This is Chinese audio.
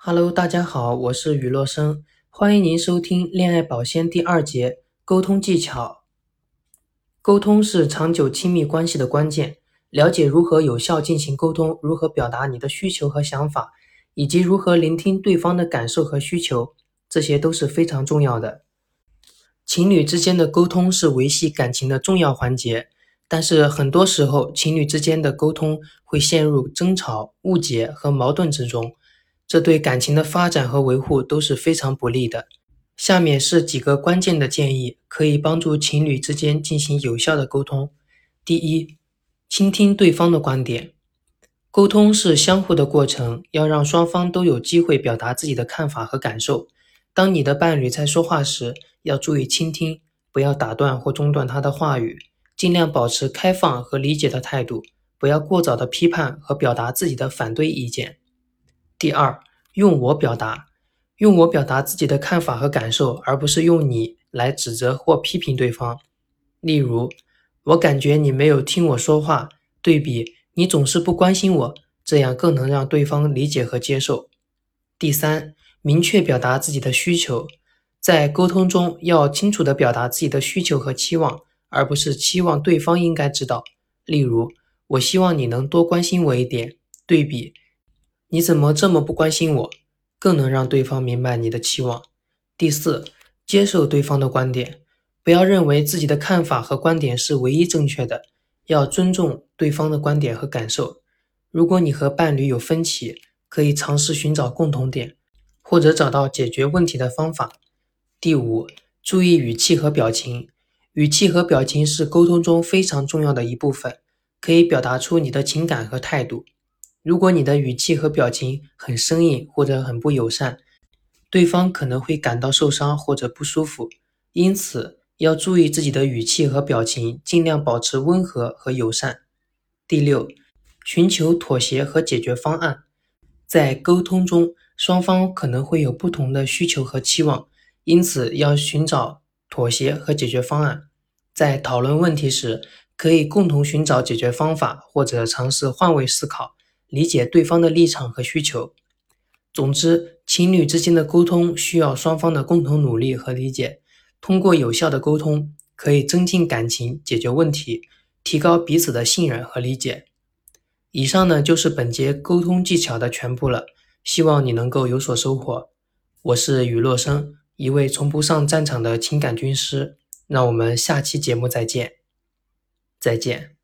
Hello，大家好，我是雨洛生，欢迎您收听《恋爱保鲜》第二节沟通技巧。沟通是长久亲密关系的关键，了解如何有效进行沟通，如何表达你的需求和想法，以及如何聆听对方的感受和需求，这些都是非常重要的。情侣之间的沟通是维系感情的重要环节，但是很多时候，情侣之间的沟通会陷入争吵、误解和矛盾之中。这对感情的发展和维护都是非常不利的。下面是几个关键的建议，可以帮助情侣之间进行有效的沟通。第一，倾听对方的观点。沟通是相互的过程，要让双方都有机会表达自己的看法和感受。当你的伴侣在说话时，要注意倾听，不要打断或中断他的话语，尽量保持开放和理解的态度，不要过早的批判和表达自己的反对意见。第二，用我表达，用我表达自己的看法和感受，而不是用你来指责或批评对方。例如，我感觉你没有听我说话，对比你总是不关心我，这样更能让对方理解和接受。第三，明确表达自己的需求，在沟通中要清楚地表达自己的需求和期望，而不是期望对方应该知道。例如，我希望你能多关心我一点，对比。你怎么这么不关心我？更能让对方明白你的期望。第四，接受对方的观点，不要认为自己的看法和观点是唯一正确的，要尊重对方的观点和感受。如果你和伴侣有分歧，可以尝试寻找共同点，或者找到解决问题的方法。第五，注意语气和表情，语气和表情是沟通中非常重要的一部分，可以表达出你的情感和态度。如果你的语气和表情很生硬或者很不友善，对方可能会感到受伤或者不舒服。因此，要注意自己的语气和表情，尽量保持温和和友善。第六，寻求妥协和解决方案。在沟通中，双方可能会有不同的需求和期望，因此要寻找妥协和解决方案。在讨论问题时，可以共同寻找解决方法，或者尝试换位思考。理解对方的立场和需求。总之，情侣之间的沟通需要双方的共同努力和理解。通过有效的沟通，可以增进感情、解决问题、提高彼此的信任和理解。以上呢就是本节沟通技巧的全部了，希望你能够有所收获。我是雨洛生，一位从不上战场的情感军师。让我们下期节目再见。再见。